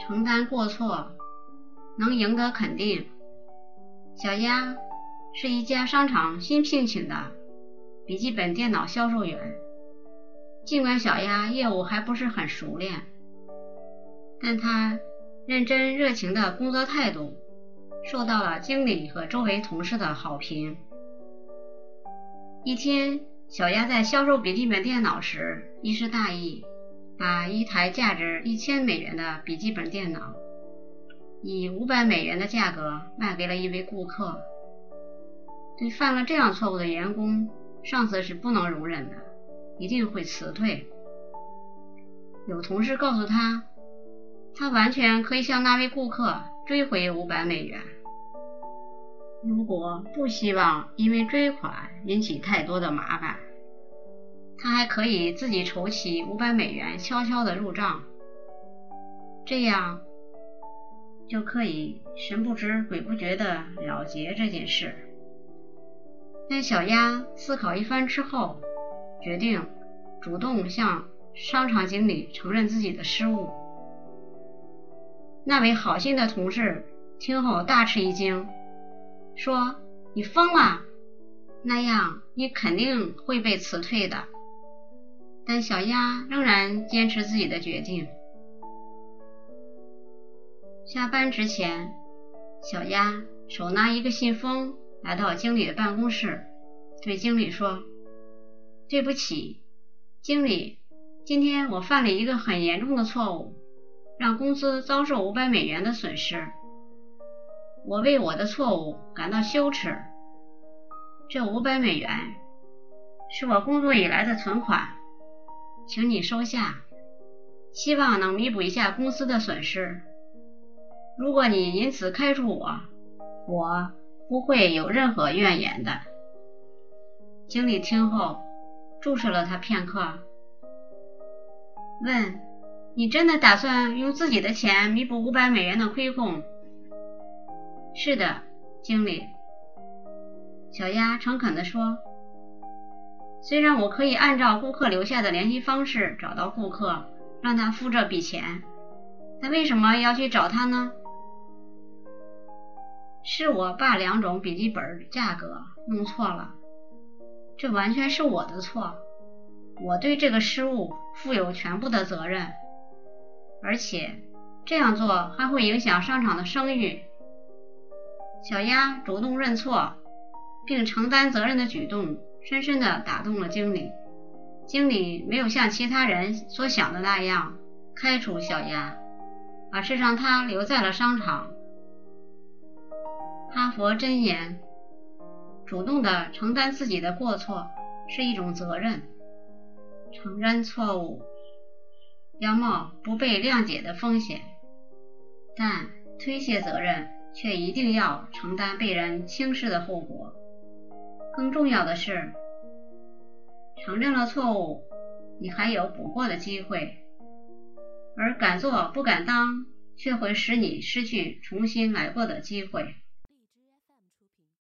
承担过错，能赢得肯定。小丫是一家商场新聘请的笔记本电脑销售员。尽管小丫业务还不是很熟练，但她认真热情的工作态度受到了经理和周围同事的好评。一天，小丫在销售笔记本电脑时一时大意，把一台价值一千美元的笔记本电脑以五百美元的价格卖给了一位顾客。对犯了这样错误的员工，上司是不能容忍的，一定会辞退。有同事告诉他，他完全可以向那位顾客追回五百美元。如果不希望因为追款引起太多的麻烦，他还可以自己筹起五百美元，悄悄的入账，这样就可以神不知鬼不觉的了结这件事。但小鸭思考一番之后，决定主动向商场经理承认自己的失误。那位好心的同事听后大吃一惊。说你疯了，那样你肯定会被辞退的。但小鸭仍然坚持自己的决定。下班之前，小鸭手拿一个信封来到经理的办公室，对经理说：“对不起，经理，今天我犯了一个很严重的错误，让公司遭受五百美元的损失。”我为我的错误感到羞耻。这五百美元是我工作以来的存款，请你收下，希望能弥补一下公司的损失。如果你因此开除我，我不会有任何怨言的。经理听后注视了他片刻，问：“你真的打算用自己的钱弥补五百美元的亏空？”是的，经理。小鸭诚恳地说：“虽然我可以按照顾客留下的联系方式找到顾客，让他付这笔钱，但为什么要去找他呢？是我把两种笔记本价格弄错了，这完全是我的错，我对这个失误负有全部的责任，而且这样做还会影响商场的声誉。”小鸭主动认错并承担责任的举动，深深地打动了经理。经理没有像其他人所想的那样开除小丫，而是让他留在了商场。哈佛箴言：主动地承担自己的过错是一种责任。承认错误要冒不被谅解的风险，但推卸责任。却一定要承担被人轻视的后果。更重要的是，承认了错误，你还有补过的机会；而敢做不敢当，却会使你失去重新来过的机会。